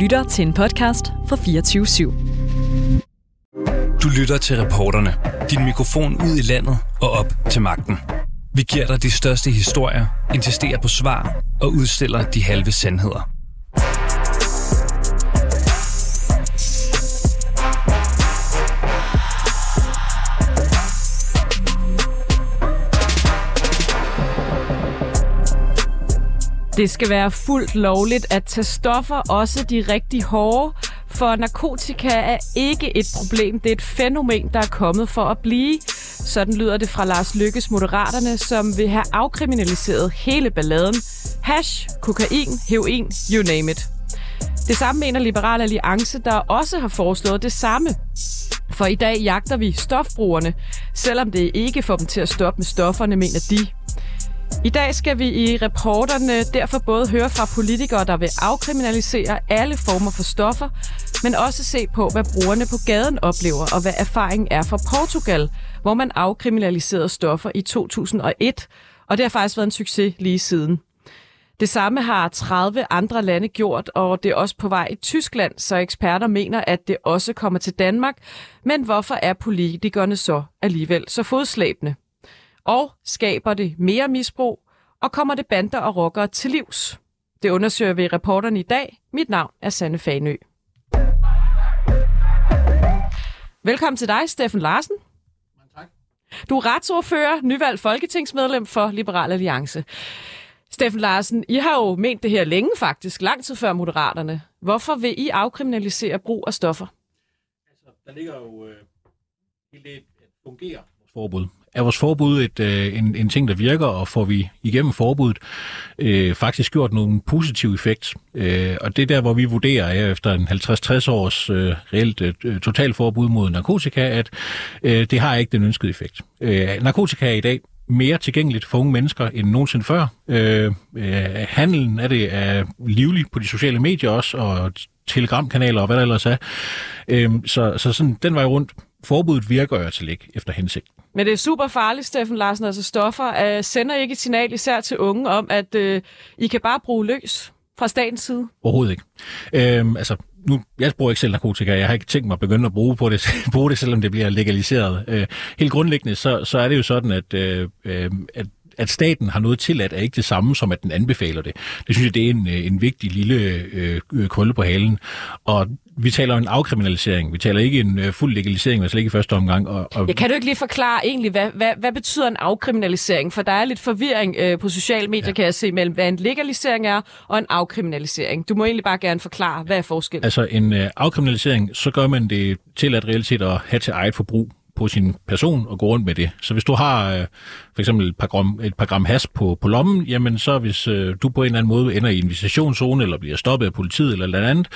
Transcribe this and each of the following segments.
lytter til en podcast fra 24 /7. Du lytter til reporterne. Din mikrofon ud i landet og op til magten. Vi giver dig de største historier, insisterer på svar og udstiller de halve sandheder. Det skal være fuldt lovligt at tage stoffer, også de rigtig hårde, for narkotika er ikke et problem. Det er et fænomen, der er kommet for at blive. Sådan lyder det fra Lars Lykkes Moderaterne, som vil have afkriminaliseret hele balladen. Hash, kokain, heroin, you name it. Det samme mener Liberal Alliance, der også har foreslået det samme. For i dag jagter vi stofbrugerne, selvom det ikke får dem til at stoppe med stofferne, mener de. I dag skal vi i reporterne derfor både høre fra politikere, der vil afkriminalisere alle former for stoffer, men også se på, hvad brugerne på gaden oplever, og hvad erfaringen er fra Portugal, hvor man afkriminaliserede stoffer i 2001, og det har faktisk været en succes lige siden. Det samme har 30 andre lande gjort, og det er også på vej i Tyskland, så eksperter mener, at det også kommer til Danmark. Men hvorfor er politikerne så alligevel så fodslæbende? Og skaber det mere misbrug, og kommer det bander og rockere til livs? Det undersøger vi i reporterne i dag. Mit navn er Sanne Fanø. Velkommen til dig, Steffen Larsen. Tak. Du er retsordfører, nyvalgt folketingsmedlem for Liberal Alliance. Steffen Larsen, I har jo ment det her længe faktisk, lang tid før Moderaterne. Hvorfor vil I afkriminalisere brug af stoffer? Altså, der ligger jo øh, helt det at fungere vores forbud. Er vores forbud et, øh, en, en ting, der virker, og får vi igennem forbuddet øh, faktisk gjort nogle positiv effekt? Øh, og det er der, hvor vi vurderer ja, efter en 50-60 års øh, reelt øh, totalforbud mod narkotika, at øh, det har ikke den ønskede effekt. Øh, narkotika er i dag mere tilgængeligt for unge mennesker end nogensinde før. Øh, øh, handelen af det er livlig på de sociale medier også, og telegramkanaler og hvad der ellers er. Øh, så, så sådan, den vej rundt. Forbuddet virker jo til ikke efter hensigt. Men det er super farligt, Steffen Larsen. Altså stoffer uh, sender ikke et signal især til unge om, at uh, I kan bare bruge løs fra statens side? Overhovedet ikke. Øhm, altså, nu, jeg bruger ikke selv narkotika, jeg har ikke tænkt mig at begynde at bruge, på det, bruge det, selvom det bliver legaliseret. Øh, helt grundlæggende, så, så er det jo sådan, at, øh, øh at at staten har noget tilladt, er ikke det samme som, at den anbefaler det. Det synes jeg, det er en, en vigtig lille øh, kolde på halen. Og vi taler en afkriminalisering. Vi taler ikke en øh, fuld legalisering, altså ikke i første omgang. Og, og... Jeg kan du ikke lige forklare egentlig, hvad, hvad, hvad betyder en afkriminalisering? For der er lidt forvirring øh, på sociale medier, ja. kan jeg se, mellem hvad en legalisering er og en afkriminalisering. Du må egentlig bare gerne forklare, hvad er forskellen? Altså en øh, afkriminalisering, så gør man det til at reelt set at have til eget forbrug på sin person og gå rundt med det. Så hvis du har øh, for eksempel et par gram, et par gram has på, på lommen, jamen så hvis øh, du på en eller anden måde ender i en visitationszone eller bliver stoppet af politiet eller noget andet,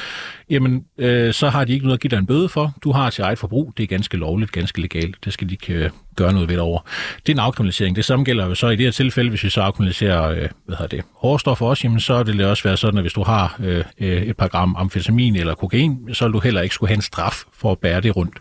jamen øh, så har de ikke noget at give dig en bøde for. Du har til eget forbrug. Det er ganske lovligt, ganske legalt. Det skal de ikke øh, gøre noget ved over. Det er en afkriminalisering. Det samme gælder jo så i det her tilfælde, hvis vi så afkriminaliserer øh, hvad hedder det, hårdstoffer også, jamen så vil det også være sådan, at hvis du har øh, øh, et par gram amfetamin eller kokain, så vil du heller ikke skulle have en straf for at bære det rundt.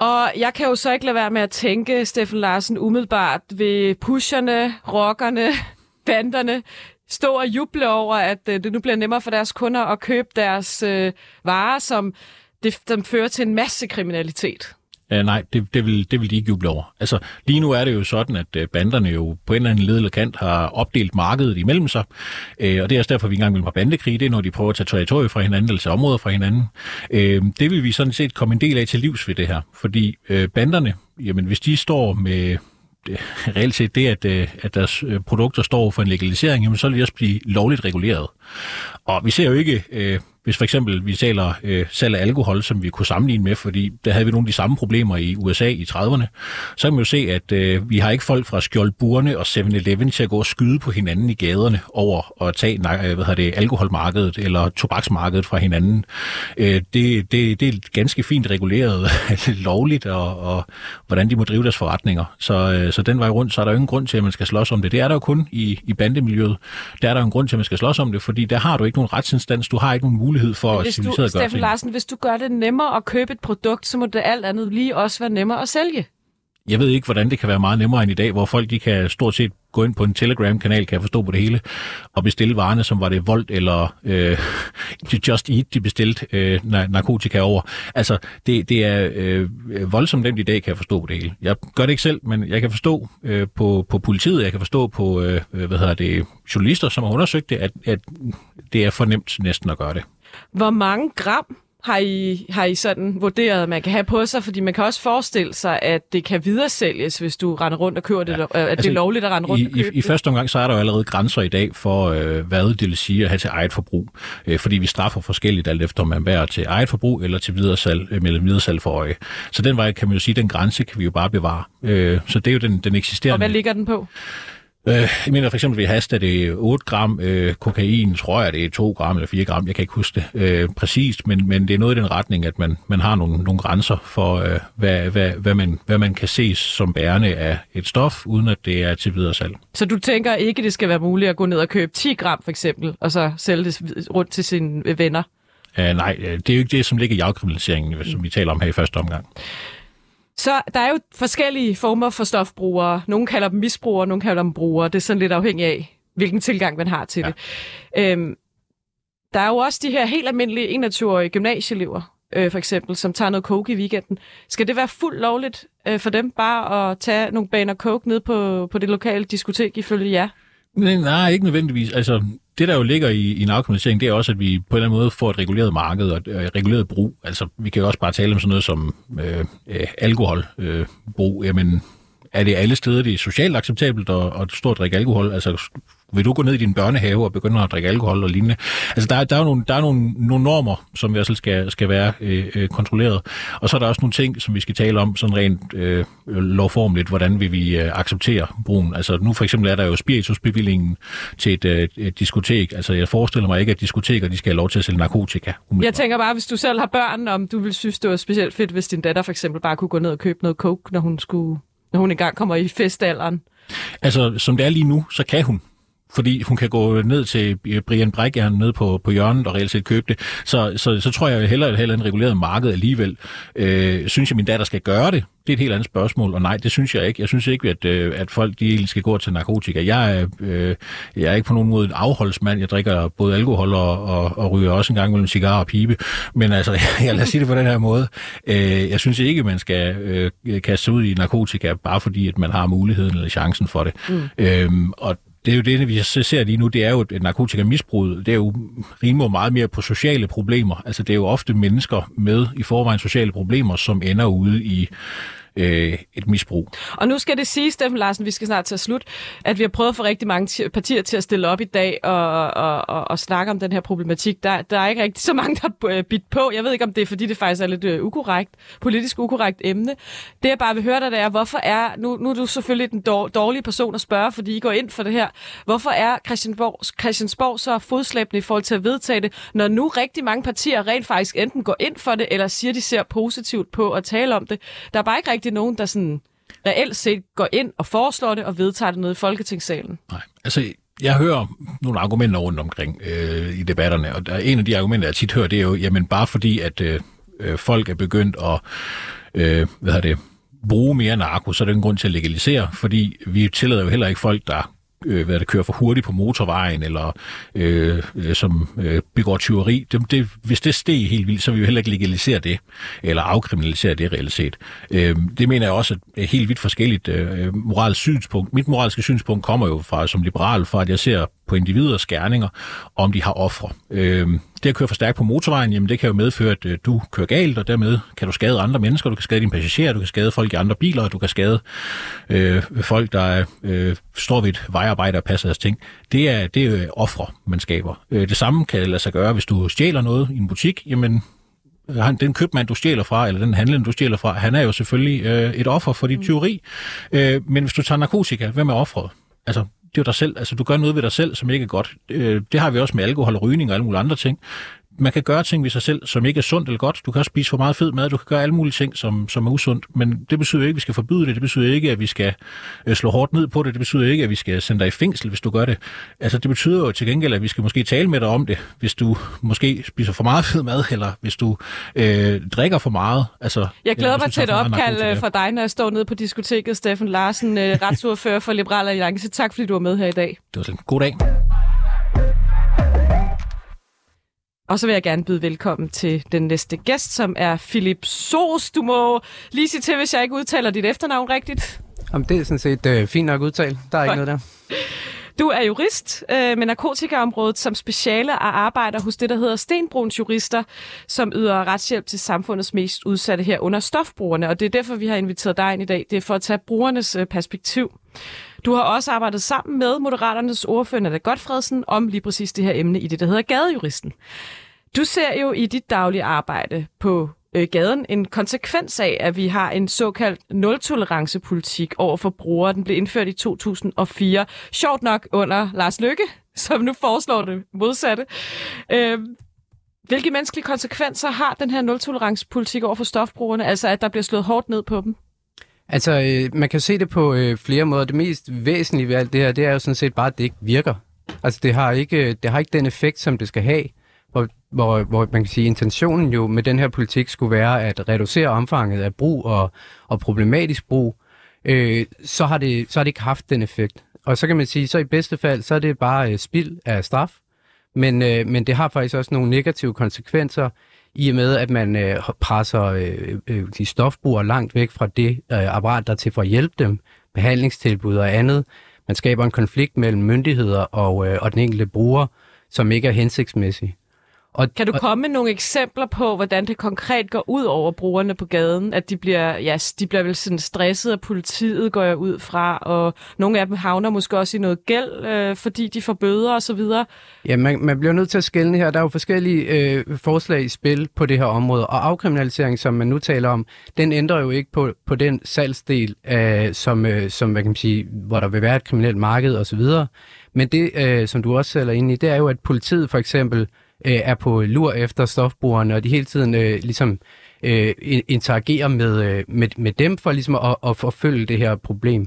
Og jeg kan jo så ikke lade være med at tænke, Steffen Larsen, umiddelbart ved pusherne, rockerne, banderne, stå og juble over, at øh, det nu bliver nemmere for deres kunder at købe deres øh, varer, som det, dem fører til en masse kriminalitet. Øh, nej, det, det, vil, det vil de ikke juble over. Altså, lige nu er det jo sådan, at øh, banderne jo på en eller anden led eller kant har opdelt markedet imellem sig, øh, og det er også derfor, vi engang vil have bandekrig, det er, når de prøver at tage territorier fra hinanden, eller tage områder fra hinanden. Øh, det vil vi sådan set komme en del af til livs ved det her, fordi øh, banderne, jamen hvis de står med øh, reelt set det, at, øh, at deres produkter står for en legalisering, jamen så vil de også blive lovligt reguleret. Og vi ser jo ikke hvis for eksempel vi taler øh, salg af alkohol, som vi kunne sammenligne med, fordi der havde vi nogle af de samme problemer i USA i 30'erne, så kan man jo se, at øh, vi har ikke folk fra Skjoldburne og 7-Eleven til at gå og skyde på hinanden i gaderne over at tage øh, hvad det, alkoholmarkedet eller tobaksmarkedet fra hinanden. Øh, det, det, det er ganske fint reguleret, lovligt, og, og hvordan de må drive deres forretninger. Så, øh, så den vej rundt, så er der jo ingen grund til, at man skal slås om det. Det er der jo kun i, i bandemiljøet. Der er der jo en grund til, at man skal slås om det, fordi der har du ikke nogen retsinstans, du har ikke nogen mulighed for hvis at du, at gøre Steffen Larsen, hvis du gør det nemmere at købe et produkt, så må det alt andet lige også være nemmere at sælge. jeg ved ikke, hvordan det kan være meget nemmere end i dag, hvor folk de kan stort set gå ind på en Telegram-kanal, kan jeg forstå på det hele, og bestille varerne, som var det Volt eller øh, Just Eat, de bestilte øh, narkotika over. Altså, det, det er øh, voldsomt nemt i dag, kan jeg forstå på det hele. Jeg gør det ikke selv, men jeg kan forstå øh, på, på politiet, jeg kan forstå på øh, hvad hedder det, journalister, som har undersøgt det, at, at det er for nemt næsten at gøre det. Hvor mange gram har I, har I sådan vurderet, man kan have på sig? Fordi man kan også forestille sig, at det kan videresælges, hvis du render rundt og kører det, ja. at altså, det er altså, lovligt at rende rundt i, og købe i, I første omgang, så er der jo allerede grænser i dag for, øh, hvad det vil sige at have til eget forbrug. Øh, fordi vi straffer forskelligt alt efter, om man bærer til eget forbrug eller til videresalg, øh, eller videresalg for øje. Så den vej kan man jo sige, den grænse kan vi jo bare bevare. Øh, så det er jo den, den eksisterende. Og hvad ligger den på? Øh, jeg mener for eksempel ved hast, at det er 8 gram øh, kokain, tror jeg, det er 2 gram eller 4 gram, jeg kan ikke huske det øh, præcist, men, men det er noget i den retning, at man, man har nogle, nogle grænser for, øh, hvad, hvad, hvad, man, hvad man kan ses som bærende af et stof, uden at det er til videre salg. Så du tænker ikke, det skal være muligt at gå ned og købe 10 gram for eksempel, og så sælge det rundt til sine venner? Uh, nej, det er jo ikke det, som ligger i afkriminaliseringen, som vi taler om her i første omgang. Så der er jo forskellige former for stofbrugere. Nogle kalder dem misbrugere, nogle kalder dem brugere. Det er sådan lidt afhængigt af, hvilken tilgang man har til ja. det. Øhm, der er jo også de her helt almindelige 21-årige gymnasieelever, øh, for eksempel, som tager noget coke i weekenden. Skal det være fuldt lovligt øh, for dem bare at tage nogle baner coke ned på, på det lokale diskotek ifølge jer? Nej, ikke nødvendigvis. Altså, det, der jo ligger i, i en afkriminalisering, det er også, at vi på en eller anden måde får et reguleret marked og et øh, et reguleret brug. Altså, vi kan jo også bare tale om sådan noget som øh, øh, alkoholbrug. Øh, Jamen, er det alle steder, det er socialt acceptabelt at, at stå og drikke alkohol? Altså, vil du gå ned i din børnehave og begynde at drikke alkohol og lignende? Altså, der, der er nogle, der er nogle, nogle normer, som i hvert fald skal, skal være øh, øh, kontrolleret. Og så er der også nogle ting, som vi skal tale om sådan rent øh, lovformeligt. Hvordan vil vi øh, acceptere brugen? Altså, nu for eksempel er der jo spiritusbevillingen til et, øh, et diskotek. Altså, jeg forestiller mig ikke, at diskoteker de skal have lov til at sælge narkotika. Umiddelbart. Jeg tænker bare, hvis du selv har børn, om du vil synes, det var specielt fedt, hvis din datter for eksempel bare kunne gå ned og købe noget coke, når hun skulle når hun engang kommer i festalderen? Altså, som det er lige nu, så kan hun fordi hun kan gå ned til Brian Brækjern nede på, på hjørnet og reelt set købe det. Så, så, så tror jeg hellere, hellere en reguleret marked alligevel. Øh, synes jeg, min datter skal gøre det? Det er et helt andet spørgsmål, og nej, det synes jeg ikke. Jeg synes ikke, at, øh, at folk de egentlig skal gå til narkotika. Jeg er, øh, jeg er ikke på nogen måde en afholdsmand. Jeg drikker både alkohol og, og, og ryger også en gang mellem cigar og pibe. Men altså, jeg lader sige det på den her måde. Øh, jeg synes ikke, man skal øh, kaste sig ud i narkotika, bare fordi at man har muligheden eller chancen for det. Mm. Øh, og det er jo det, vi ser lige nu, det er jo et narkotikamisbrug. Det er jo rimer meget mere på sociale problemer. Altså det er jo ofte mennesker med i forvejen sociale problemer, som ender ude i øh, et misbrug. Og nu skal det sige, Steffen Larsen, vi skal snart til slut, at vi har prøvet for rigtig mange partier til at stille op i dag og, og, og, og snakke om den her problematik. Der, der er ikke rigtig så mange, der har øh, bidt på. Jeg ved ikke, om det er, fordi det faktisk er lidt øh, ukorrekt, politisk ukorrekt emne. Det jeg bare vil høre dig, det er, hvorfor er, nu, nu er du selvfølgelig den dårlige person at spørge, fordi I går ind for det her. Hvorfor er Christiansborg, Christiansborg så fodslæbende i forhold til at vedtage det, når nu rigtig mange partier rent faktisk enten går ind for det, eller siger, de ser positivt på at tale om det. Der er bare ikke rigtig nogen, der sådan reelt set går ind og foreslår det og vedtager det nede i Folketingssalen. Nej, altså jeg hører nogle argumenter rundt omkring øh, i debatterne, og der, en af de argumenter, jeg tit hører, det er jo, jamen bare fordi, at øh, øh folk er begyndt at øh, hvad det, bruge mere narko, så er det en grund til at legalisere, fordi vi tillader jo heller ikke folk, der øh, hvad der kører for hurtigt på motorvejen, eller øh, øh, som øh, begår tyveri. Det, det, hvis det steg helt vildt, så vil vi jo heller ikke legalisere det, eller afkriminalisere det reelt set. Øh, det mener jeg også er helt vidt forskelligt øh, moralsk synspunkt. Mit moralske synspunkt kommer jo fra som liberal, fra at jeg ser på individers gerninger, om de har ofre. Øh, det at køre for stærkt på motorvejen, jamen det kan jo medføre, at øh, du kører galt, og dermed kan du skade andre mennesker, du kan skade dine passagerer, du kan skade folk i andre biler, og du kan skade øh, folk, der øh, står ved et vejarbejde og passer deres ting. Det er, det er øh, ofre, man skaber. Øh, det samme kan lade sig gøre, hvis du stjæler noget i en butik, jamen øh, den købmand, du stjæler fra, eller den handlende, du stjæler fra, han er jo selvfølgelig øh, et offer for dit tyveri. Øh, men hvis du tager narkotika, hvem er offeret? Altså, det er dig selv. Altså, du gør noget ved dig selv, som ikke er godt. Øh, det har vi også med alkohol og rygning og alle mulige andre ting man kan gøre ting ved sig selv, som ikke er sundt eller godt. Du kan også spise for meget fed mad, du kan gøre alle mulige ting, som, som er usundt, men det betyder ikke, at vi skal forbyde det. Det betyder ikke, at vi skal øh, slå hårdt ned på det. Det betyder ikke, at vi skal sende dig i fængsel, hvis du gør det. Altså, det betyder jo til gengæld, at vi skal måske tale med dig om det, hvis du måske spiser for meget fed mad, eller hvis du øh, drikker for meget. Altså, jeg glæder mig til et opkald øh, fra dig, når jeg står nede på diskoteket, Steffen Larsen, øh, retsordfører for Liberal Alliance. Tak fordi du var med her i dag. Det var sådan en god dag. Og så vil jeg gerne byde velkommen til den næste gæst, som er Philip Soos. Du må lige sige til, hvis jeg ikke udtaler dit efternavn rigtigt. Jamen, det er sådan set øh, fint nok udtalt. Der er ikke noget der. Du er jurist øh, med narkotikaområdet som speciale og arbejder hos det, der hedder Stenbruns Jurister, som yder retshjælp til samfundets mest udsatte her under stofbrugerne. Og det er derfor, vi har inviteret dig ind i dag. Det er for at tage brugernes øh, perspektiv. Du har også arbejdet sammen med Moderaternes ordfører, Nada Godfredsen, om lige præcis det her emne i det, der hedder Gadejuristen. Du ser jo i dit daglige arbejde på øh, gaden en konsekvens af, at vi har en såkaldt nul-tolerance-politik over for brugere. Den blev indført i 2004. Sjovt nok under Lars Lykke, som nu foreslår det modsatte. Øh, hvilke menneskelige konsekvenser har den her nul-tolerance-politik over for stofbrugerne? Altså, at der bliver slået hårdt ned på dem? Altså, øh, man kan se det på øh, flere måder. Det mest væsentlige ved alt det her, det er jo sådan set bare, at det ikke virker. Altså, det har ikke, øh, det har ikke den effekt, som det skal have. Hvor, hvor, hvor man kan sige, intentionen jo med den her politik skulle være at reducere omfanget af brug og, og problematisk brug, øh, så, har det, så har det ikke haft den effekt. Og så kan man sige, så i bedste fald, så er det bare øh, spild af straf, men, øh, men det har faktisk også nogle negative konsekvenser, i og med, at man øh, presser øh, øh, de stofbrugere langt væk fra det øh, apparat, der er til for at hjælpe dem, behandlingstilbud og andet. Man skaber en konflikt mellem myndigheder og, øh, og den enkelte bruger, som ikke er hensigtsmæssig. Og, kan du komme med nogle eksempler på, hvordan det konkret går ud over brugerne på gaden? At de bliver, ja, de bliver vel sådan stresset af politiet, går jeg ud fra, og nogle af dem havner måske også i noget gæld, øh, fordi de får bøder og så videre. Ja, man, man bliver nødt til at skælne her. Der er jo forskellige øh, forslag i spil på det her område, og afkriminalisering, som man nu taler om, den ændrer jo ikke på, på den salgsdel, øh, som, øh, som hvad kan man sige, hvor der vil være et kriminelt marked og så videre. Men det, øh, som du også sælger ind i, det er jo, at politiet for eksempel øh, er på lur efter stofbrugerne, og de hele tiden øh, ligesom øh, interagerer med, øh, med, med dem for ligesom at, at forfølge det her problem.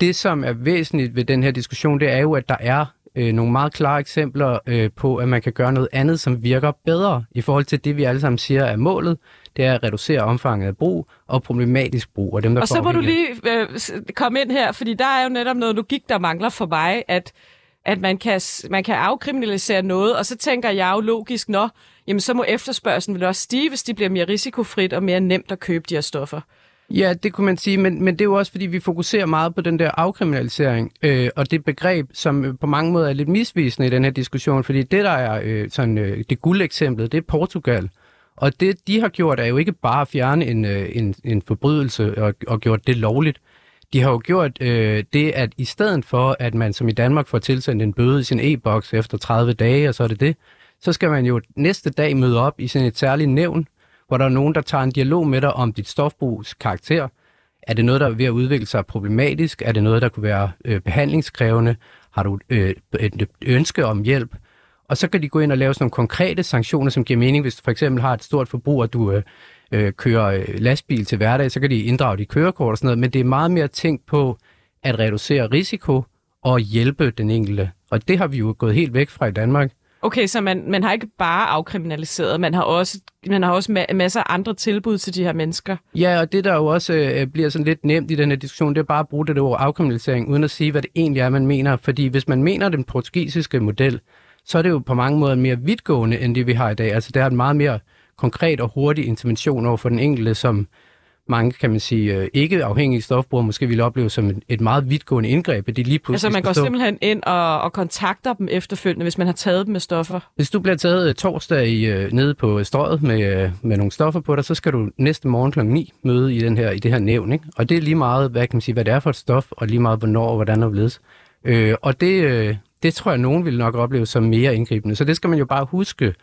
Det, som er væsentligt ved den her diskussion, det er jo, at der er øh, nogle meget klare eksempler øh, på, at man kan gøre noget andet, som virker bedre i forhold til det, vi alle sammen siger er målet. Det er at reducere omfanget af brug og problematisk brug. Og, dem, der og så må du lige øh, komme ind her, fordi der er jo netop noget logik, der mangler for mig, at at man kan, man kan afkriminalisere noget, og så tænker jeg jo logisk, nå, jamen så må efterspørgselen vel også stige, hvis de bliver mere risikofrit og mere nemt at købe de her stoffer. Ja, det kunne man sige, men, men det er jo også, fordi vi fokuserer meget på den der afkriminalisering, øh, og det begreb, som øh, på mange måder er lidt misvisende i den her diskussion, fordi det, der er øh, sådan, øh, det guldeksemplet, det er Portugal. Og det, de har gjort, er jo ikke bare at fjerne en, øh, en, en forbrydelse og, og gjort det lovligt. De har jo gjort øh, det, at i stedet for, at man som i Danmark får tilsendt en bøde i sin e-boks efter 30 dage, og så er det det, så skal man jo næste dag møde op i sådan et særligt nævn, hvor der er nogen, der tager en dialog med dig om dit stofbrugs karakter. Er det noget, der er ved at udvikle sig problematisk? Er det noget, der kunne være øh, behandlingskrævende? Har du øh, et ønske om hjælp? Og så kan de gå ind og lave sådan nogle konkrete sanktioner, som giver mening, hvis du for eksempel har et stort forbrug, og du øh, øh, kører øh, lastbil til hverdag, så kan de inddrage de kørekort og sådan noget, men det er meget mere tænkt på at reducere risiko og hjælpe den enkelte. Og det har vi jo gået helt væk fra i Danmark. Okay, så man, man har ikke bare afkriminaliseret, man har også, man har også ma- masser af andre tilbud til de her mennesker. Ja, og det der jo også øh, bliver sådan lidt nemt i den her diskussion, det er bare at bruge det ord afkriminalisering, uden at sige, hvad det egentlig er, man mener. Fordi hvis man mener den portugisiske model, så er det jo på mange måder mere vidtgående, end det vi har i dag. Altså det er et meget mere konkret og hurtig intervention over for den enkelte, som mange, kan man sige, øh, ikke afhængige stofbrugere måske ville opleve som et meget vidtgående indgreb, at de lige pludselig Altså man går stå... simpelthen ind og, og kontakter dem efterfølgende, hvis man har taget dem med stoffer? Hvis du bliver taget øh, torsdag i, uh, nede på strøget med, med nogle stoffer på dig, så skal du næste morgen kl. 9 møde i, den her, i det her nævn. Ikke? Og det er lige meget, hvad, kan man sige, hvad det er for et stof, og lige meget hvornår og hvordan og hvorledes. Uh, og det, det tror jeg, nogen vil nok opleve som mere indgribende. Så det skal man jo bare huske,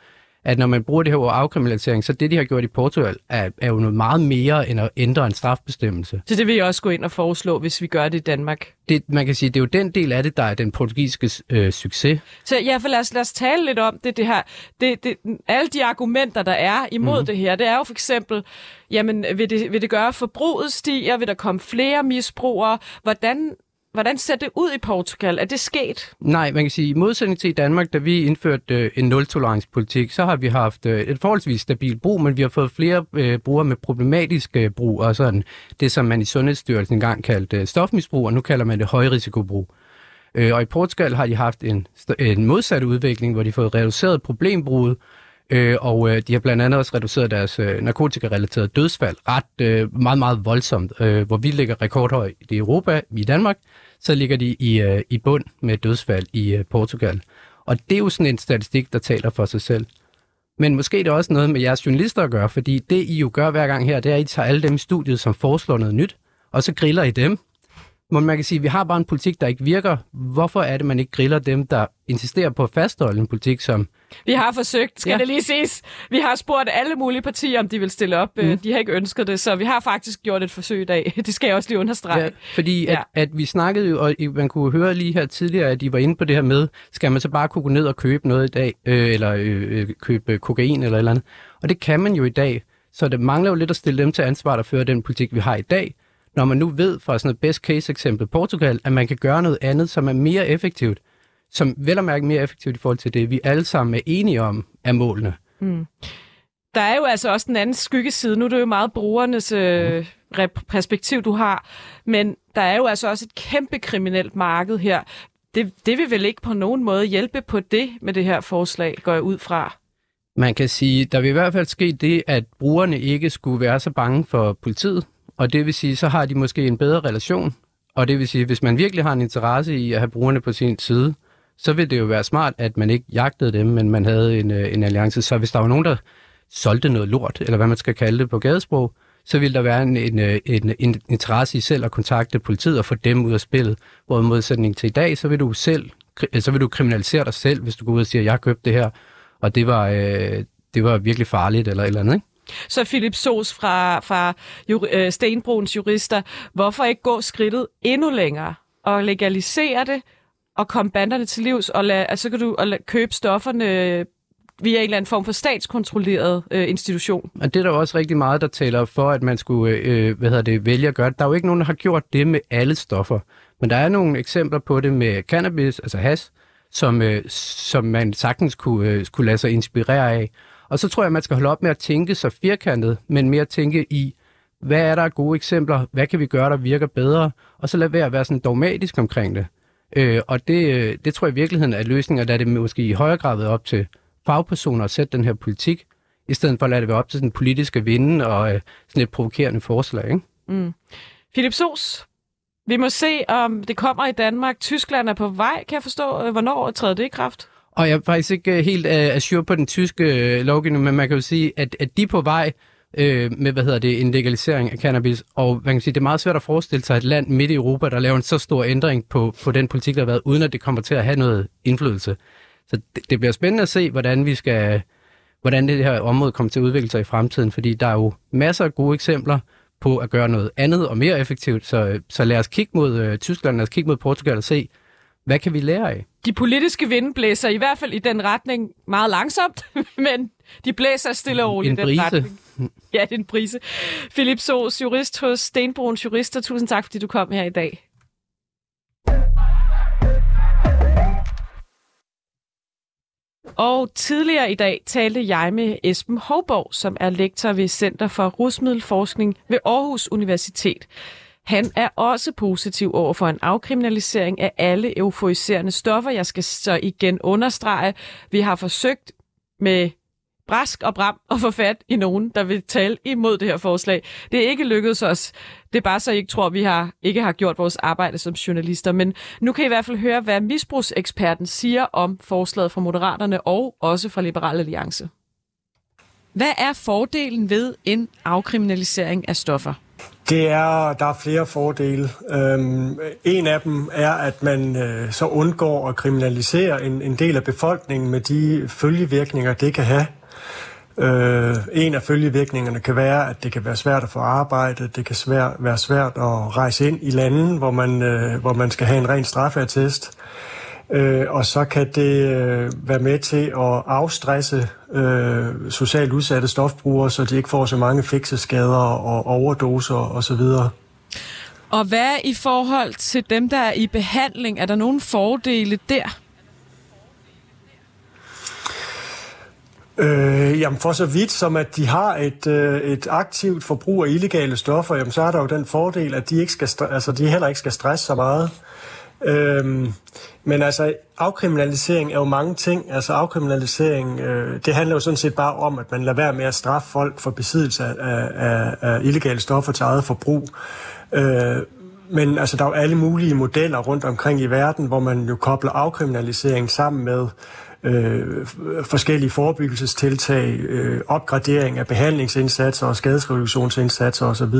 at når man bruger det her ord afkriminalisering, så det, de har gjort i Portugal, er, er jo noget meget mere end at ændre en strafbestemmelse. Så det vil jeg også gå ind og foreslå, hvis vi gør det i Danmark. Det, man kan sige, det er jo den del af det, der er den portugisiske øh, succes. Så ja, for lad os, lad os tale lidt om det, det her. Det, det, alle de argumenter, der er imod mm. det her, det er jo for eksempel, jamen, vil det, vil det gøre, forbruget stiger? Vil der komme flere misbrugere? Hvordan Hvordan ser det ud i Portugal? Er det sket? Nej, man kan sige, i modsætning til i Danmark, da vi indførte øh, en nul-tolerance-politik, så har vi haft øh, et forholdsvis stabilt brug, men vi har fået flere øh, brugere med problematiske brug, og sådan det, som man i Sundhedsstyrelsen engang kaldte øh, stofmisbrug, og nu kalder man det højrisikobrug. Øh, og i Portugal har de haft en, en modsat udvikling, hvor de har fået reduceret problembruget, Øh, og øh, de har blandt andet også reduceret deres øh, narkotikarelaterede dødsfald ret øh, meget, meget voldsomt. Øh, hvor vi ligger rekordhøjt i Europa, i Danmark, så ligger de i, øh, i bund med dødsfald i øh, Portugal. Og det er jo sådan en statistik, der taler for sig selv. Men måske er det også noget med jeres journalister at gøre, fordi det I jo gør hver gang her, det er, at I tager alle dem i studiet, som foreslår noget nyt, og så griller I dem, men man kan sige, at vi har bare en politik, der ikke virker. Hvorfor er det, man ikke griller dem, der insisterer på at fastholde en politik, som... Vi har forsøgt, skal ja. det lige ses. Vi har spurgt alle mulige partier, om de vil stille op. Mm. De har ikke ønsket det, så vi har faktisk gjort et forsøg i dag. Det skal jeg også lige understrege. Ja, fordi ja. At, at vi snakkede jo, og man kunne høre lige her tidligere, at de var inde på det her med, skal man så bare kunne gå ned og købe noget i dag, øh, eller øh, øh købe kokain eller et eller andet. Og det kan man jo i dag. Så det mangler jo lidt at stille dem til ansvar, der fører den politik, vi har i dag når man nu ved fra sådan et best case eksempel Portugal, at man kan gøre noget andet, som er mere effektivt, som vel og mærke mere effektivt i forhold til det, vi alle sammen er enige om er målene. Mm. Der er jo altså også den anden skyggeside. Nu er det jo meget brugernes øh, perspektiv, du har. Men der er jo altså også et kæmpe kriminelt marked her. Det, det vil vel ikke på nogen måde hjælpe på det med det her forslag, går jeg ud fra? Man kan sige, der vil i hvert fald ske det, at brugerne ikke skulle være så bange for politiet, og det vil sige, så har de måske en bedre relation. Og det vil sige, hvis man virkelig har en interesse i at have brugerne på sin side, så vil det jo være smart, at man ikke jagtede dem, men man havde en, øh, en alliance. Så hvis der var nogen, der solgte noget lort, eller hvad man skal kalde det på gadesprog, så ville der være en, en, øh, en, en interesse i selv at kontakte politiet og få dem ud af spillet. Hvor i modsætning til i dag, så vil du selv så vil du kriminalisere dig selv, hvis du går ud og siger, jeg købte det her, og det var, øh, det var virkelig farligt, eller et eller andet, ikke? Så Philip Sos fra, fra øh, Stenbruns jurister, hvorfor ikke gå skridtet endnu længere og legalisere det, og komme banderne til livs, og lad, altså, så kan du og lad, købe stofferne øh, via en eller anden form for statskontrolleret øh, institution. Og det er der også rigtig meget, der taler for, at man skulle øh, øh hvad hedder det, vælge at gøre det. Der er jo ikke nogen, der har gjort det med alle stoffer. Men der er nogle eksempler på det med cannabis, altså has, som, øh, som man sagtens kunne, øh, kunne lade sig inspirere af. Og så tror jeg, man skal holde op med at tænke så firkantet, men mere tænke i, hvad er der af gode eksempler? Hvad kan vi gøre, der virker bedre? Og så lade være at være sådan dogmatisk omkring det. Øh, og det, øh, det tror jeg i virkeligheden er løsningen, at det måske i højere grad op til fagpersoner at sætte den her politik, i stedet for at lade det være op til den politiske vinde og øh, sådan et provokerende forslag. Ikke? Mm. Philip Sos, vi må se, om det kommer i Danmark. Tyskland er på vej, kan jeg forstå. Øh, hvornår træder det i kraft? Og jeg er faktisk ikke øh, helt øh, uh, assure på den tyske uh, lovgivning, men man kan jo sige, at, at de er på vej uh, med, hvad hedder det, en legalisering af cannabis. Og man kan sige, det er meget svært at forestille sig et land midt i Europa, der laver en så stor ændring på, på den politik, der har været, uden at det kommer til at have noget indflydelse. Så det, det bliver spændende at se, hvordan vi skal hvordan det her område kommer til at udvikle sig i fremtiden, fordi der er jo masser af gode eksempler på at gøre noget andet og mere effektivt. Så, så lad os kigge mod øh, Tyskland, lad os kigge mod Portugal og se, hvad kan vi lære af? De politiske vinde blæser i hvert fald i den retning meget langsomt, men de blæser stille og roligt i den brise. retning. Ja, det er en prise. Philip Soos, jurist hos Stenbruns Jurister. Tusind tak, fordi du kom her i dag. Og tidligere i dag talte jeg med Esben Hovborg, som er lektor ved Center for Rusmiddelforskning ved Aarhus Universitet. Han er også positiv over for en afkriminalisering af alle euforiserende stoffer. Jeg skal så igen understrege, vi har forsøgt med brask og bram at få fat i nogen, der vil tale imod det her forslag. Det er ikke lykkedes os. Det er bare så, jeg ikke tror, vi har, ikke har gjort vores arbejde som journalister. Men nu kan I i hvert fald høre, hvad misbrugseksperten siger om forslaget fra Moderaterne og også fra Liberal Alliance. Hvad er fordelen ved en afkriminalisering af stoffer? Det er, der er flere fordele. Øhm, en af dem er, at man øh, så undgår at kriminalisere en, en del af befolkningen med de følgevirkninger, det kan have. Øh, en af følgevirkningerne kan være, at det kan være svært at få arbejde, det kan svær, være svært at rejse ind i landen, hvor man, øh, hvor man skal have en ren straffeattest. Øh, og så kan det øh, være med til at afstresse øh, socialt udsatte stofbrugere, så de ikke får så mange fikseskader og overdoser osv. Og hvad i forhold til dem, der er i behandling? Er der nogle fordele der? Øh, jamen for så vidt som at de har et, øh, et aktivt forbrug af illegale stoffer, jamen så er der jo den fordel, at de, ikke skal, altså, de heller ikke skal stresse så meget. Øhm, men altså, afkriminalisering er jo mange ting. Altså, afkriminalisering, øh, det handler jo sådan set bare om, at man lader være med at straffe folk for besiddelse af, af, af illegale stoffer til eget forbrug. Øh, men altså, der er jo alle mulige modeller rundt omkring i verden, hvor man jo kobler afkriminalisering sammen med øh, forskellige forebyggelsestiltag, øh, opgradering af behandlingsindsatser og skadesreduktionsindsatser osv.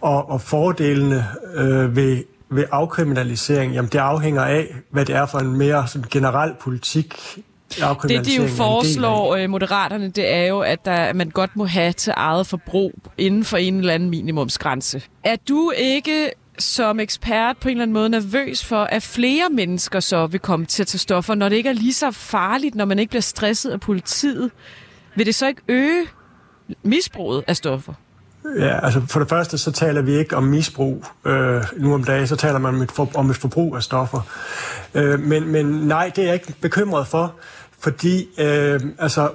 Og, og fordelene øh, ved ved afkriminalisering, jamen det afhænger af, hvad det er for en mere sådan generel politik, det de jo foreslår, øh, moderaterne, det er jo, at, der, at man godt må have til eget forbrug inden for en eller anden minimumsgrænse. Er du ikke som ekspert på en eller anden måde nervøs for, at flere mennesker så vil komme til at tage stoffer, når det ikke er lige så farligt, når man ikke bliver stresset af politiet? Vil det så ikke øge misbruget af stoffer? Ja, altså for det første, så taler vi ikke om misbrug øh, nu om dagen, så taler man om et, for, om et forbrug af stoffer. Øh, men, men nej, det er jeg ikke bekymret for, fordi øh, altså,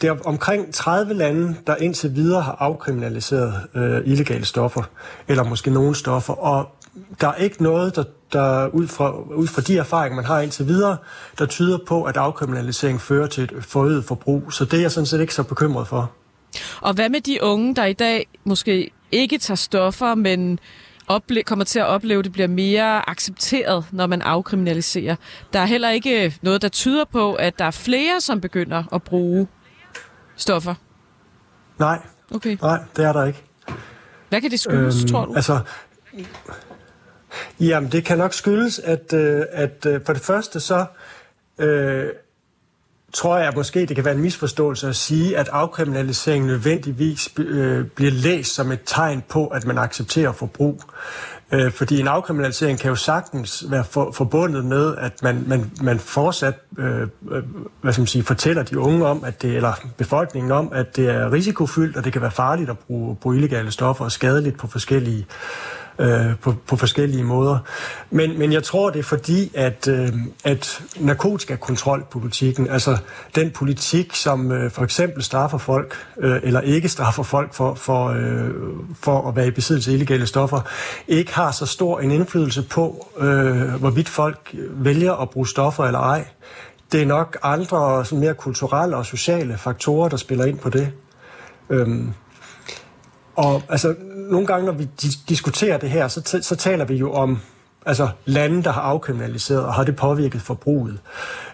det er omkring 30 lande, der indtil videre har afkriminaliseret øh, illegale stoffer, eller måske nogle stoffer, og der er ikke noget, der, der ud, fra, ud fra de erfaringer, man har indtil videre, der tyder på, at afkriminalisering fører til et forøget forbrug. Så det er jeg sådan set ikke så bekymret for. Og hvad med de unge, der i dag måske ikke tager stoffer, men ople- kommer til at opleve, at det bliver mere accepteret, når man afkriminaliserer. Der er heller ikke noget, der tyder på, at der er flere, som begynder at bruge stoffer. Nej, okay. nej det er der ikke. Hvad kan det skyldes, øhm, tror du? Altså, jamen, det kan nok skyldes, at, øh, at øh, for det første så øh, tror jeg måske, det kan være en misforståelse at sige, at afkriminalisering nødvendigvis øh, bliver læst som et tegn på, at man accepterer forbrug. Øh, fordi en afkriminalisering kan jo sagtens være for, forbundet med, at man, man, man fortsat øh, øh, hvad skal man sige, fortæller de unge om, at det, eller befolkningen om, at det er risikofyldt, og det kan være farligt at bruge, bruge illegale stoffer og skadeligt på forskellige øh, Øh, på, på forskellige måder. Men, men jeg tror, det er fordi, at, øh, at narkotikakontrolpolitikken, altså den politik, som øh, for eksempel straffer folk, øh, eller ikke straffer folk for, for, øh, for at være i besiddelse af illegale stoffer, ikke har så stor en indflydelse på, øh, hvorvidt folk vælger at bruge stoffer eller ej. Det er nok andre sådan mere kulturelle og sociale faktorer, der spiller ind på det. Øhm, og altså, nogle gange, når vi diskuterer det her, så, så taler vi jo om altså, lande, der har afkriminaliseret, og har det påvirket forbruget.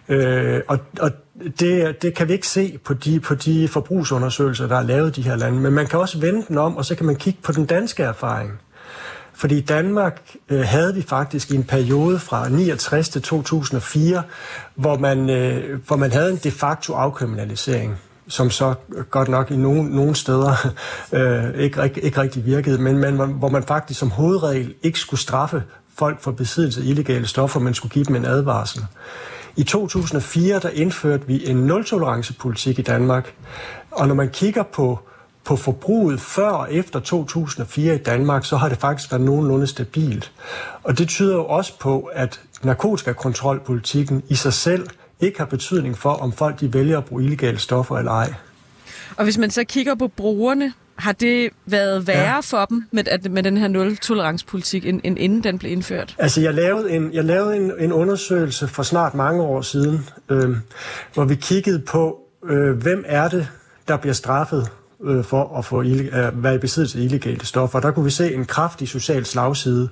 Øh, og og det, det kan vi ikke se på de, på de forbrugsundersøgelser, der er lavet i de her lande. Men man kan også vende den om, og så kan man kigge på den danske erfaring. Fordi i Danmark øh, havde vi faktisk i en periode fra 69 til 2004, hvor man, øh, hvor man havde en de facto afkriminalisering som så godt nok i nogle, nogle steder øh, ikke, ikke, ikke rigtig virkede, men, man, hvor man faktisk som hovedregel ikke skulle straffe folk for besiddelse af illegale stoffer, men skulle give dem en advarsel. I 2004 der indførte vi en nul-tolerance-politik i Danmark, og når man kigger på, på forbruget før og efter 2004 i Danmark, så har det faktisk været nogenlunde stabilt. Og det tyder jo også på, at narkotikakontrolpolitikken i sig selv ikke har betydning for, om folk de vælger at bruge illegale stoffer eller ej. Og hvis man så kigger på brugerne, har det været værre ja. for dem med, med den her nul-toleranspolitik, end, end inden den blev indført? Altså, jeg lavede en, jeg lavede en, en undersøgelse for snart mange år siden, øh, hvor vi kiggede på, øh, hvem er det, der bliver straffet øh, for at få øh, være i besiddelse af illegale stoffer. Der kunne vi se en kraftig social slagside.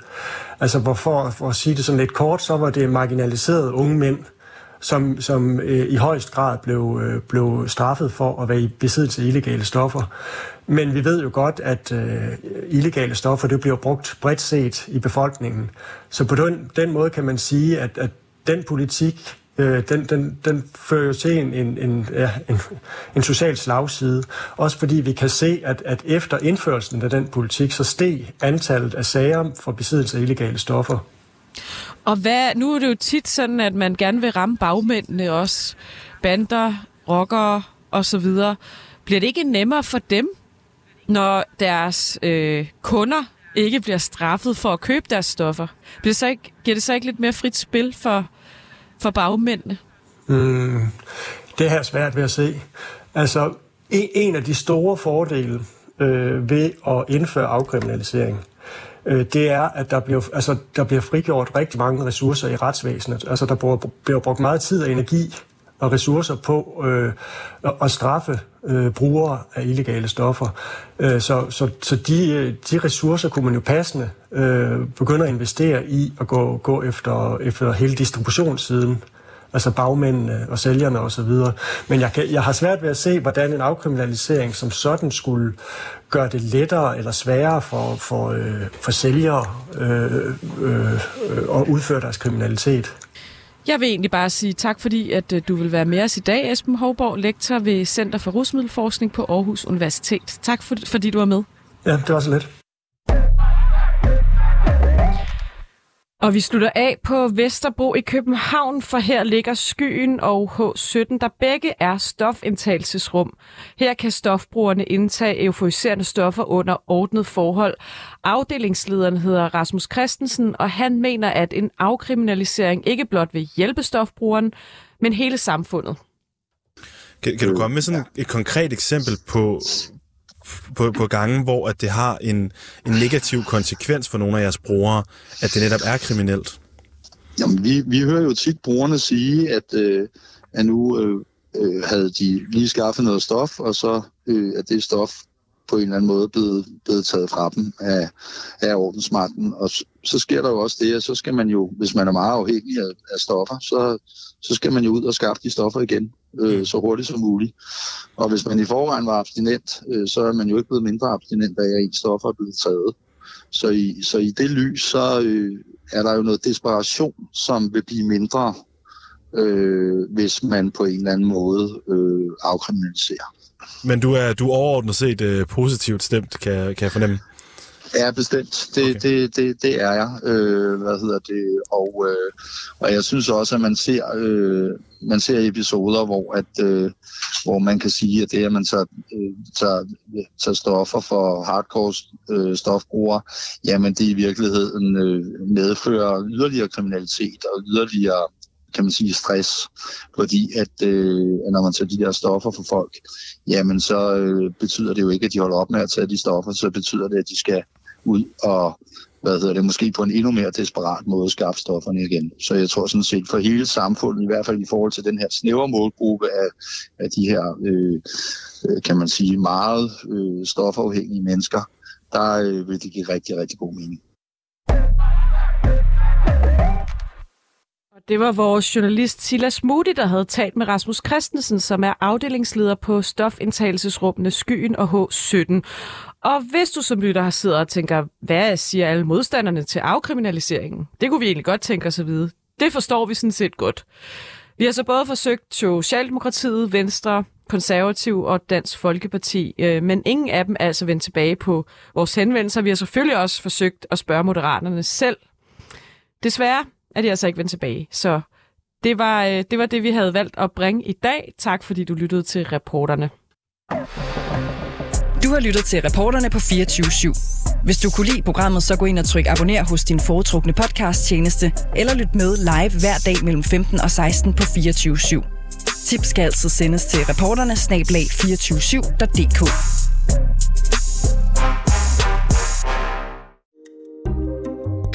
Altså, hvor for, for at sige det sådan lidt kort, så var det marginaliserede unge mænd, som, som øh, i højst grad blev, øh, blev straffet for at være i besiddelse af illegale stoffer. Men vi ved jo godt, at øh, illegale stoffer det bliver brugt bredt set i befolkningen. Så på den, den måde kan man sige, at, at den politik øh, den, den, den fører jo til en, en, en, ja, en, en social slagside. Også fordi vi kan se, at, at efter indførelsen af den politik, så steg antallet af sager for besiddelse af illegale stoffer. Og hvad, nu er det jo tit sådan, at man gerne vil ramme bagmændene også. Bander, rockere osv. Bliver det ikke nemmere for dem, når deres øh, kunder ikke bliver straffet for at købe deres stoffer? Bliver det så ikke, giver det så ikke lidt mere frit spil for, for bagmændene? Mm, det her er svært ved at se. Altså, en, en af de store fordele øh, ved at indføre afkriminalisering, øh, det er, at der bliver, altså, der bliver frigjort rigtig mange ressourcer i retsvæsenet. Altså, der bliver, bliver brugt meget tid og energi og ressourcer på øh, at straffe øh, brugere af illegale stoffer. Øh, så så, så de, øh, de ressourcer kunne man jo passende øh, begynde at investere i at gå, gå efter, efter hele distributionssiden altså bagmændene og sælgerne osv. Men jeg, kan, jeg har svært ved at se, hvordan en afkriminalisering som sådan skulle gøre det lettere eller sværere for, for, øh, for sælgere øh, øh, øh, at udføre deres kriminalitet. Jeg vil egentlig bare sige tak, fordi at øh, du vil være med os i dag, Esben Hovborg, lektor ved Center for Rusmiddelforskning på Aarhus Universitet. Tak, for, fordi du var med. Ja, det var så lidt. Og vi slutter af på Vesterbro i København, for her ligger Skyen og H17, der begge er stofindtagelsesrum. Her kan stofbrugerne indtage euforiserende stoffer under ordnet forhold. Afdelingslederen hedder Rasmus Christensen, og han mener, at en afkriminalisering ikke blot vil hjælpe stofbrugeren, men hele samfundet. Kan, kan du komme med sådan et konkret eksempel på, på, på gange, hvor at det har en, en negativ konsekvens for nogle af jeres brugere, at det netop er kriminelt? Jamen, vi, vi hører jo tit brugerne sige, at, øh, at nu øh, øh havde de lige skaffet noget stof, og så øh, er det stof på en eller anden måde blevet, blevet taget fra dem af, af ordensmagten. Og så, så sker der jo også det, at så skal man jo, hvis man er meget afhængig af, af stoffer, så, så skal man jo ud og skaffe de stoffer igen øh, så hurtigt som muligt. Og hvis man i forvejen var abstinent, øh, så er man jo ikke blevet mindre abstinent at ens stoffer er blevet taget. Så i, så i det lys, så øh, er der jo noget desperation, som vil blive mindre, øh, hvis man på en eller anden måde øh, afkriminaliserer. Men du er, du er overordnet set øh, positivt stemt, kan, kan jeg fornemme. Ja, bestemt. Det, okay. det, det, det er jeg. Øh, hvad hedder det? Og, øh, og jeg synes også, at man ser, øh, man ser episoder, hvor, at, øh, hvor man kan sige, at det, at man tager, øh, tager, tager stoffer for hardcore øh, stofbrugere, jamen det i virkeligheden øh, medfører yderligere kriminalitet og yderligere kan man sige, stress, fordi at, øh, når man tager de der stoffer for folk, jamen så øh, betyder det jo ikke, at de holder op med at tage de stoffer, så betyder det, at de skal ud og hvad hedder det, måske på en endnu mere desperat måde skaffe stofferne igen. Så jeg tror sådan set for hele samfundet, i hvert fald i forhold til den her snævre målgruppe af, af de her, øh, øh kan man sige, meget øh, stofafhængige mennesker, der øh, vil det give rigtig, rigtig god mening. Det var vores journalist Silas Moody, der havde talt med Rasmus Christensen, som er afdelingsleder på stofindtagelsesrummene Skyen og H17. Og hvis du som lytter har siddet og tænker, hvad siger alle modstanderne til afkriminaliseringen? Det kunne vi egentlig godt tænke os at vide. Det forstår vi sådan set godt. Vi har så både forsøgt Socialdemokratiet, Venstre, Konservativ og Dansk Folkeparti, øh, men ingen af dem er altså vendt tilbage på vores henvendelser. Vi har selvfølgelig også forsøgt at spørge moderaterne selv. Desværre er de altså ikke vendt tilbage. Så det var, øh, det var det, vi havde valgt at bringe i dag. Tak fordi du lyttede til reporterne. Du har lyttet til reporterne på 24 /7. Hvis du kunne lide programmet, så gå ind og tryk abonner hos din foretrukne podcast-tjeneste, eller lyt med live hver dag mellem 15 og 16 på 24 /7. Tips skal altid sendes til reporterne snablag247.dk.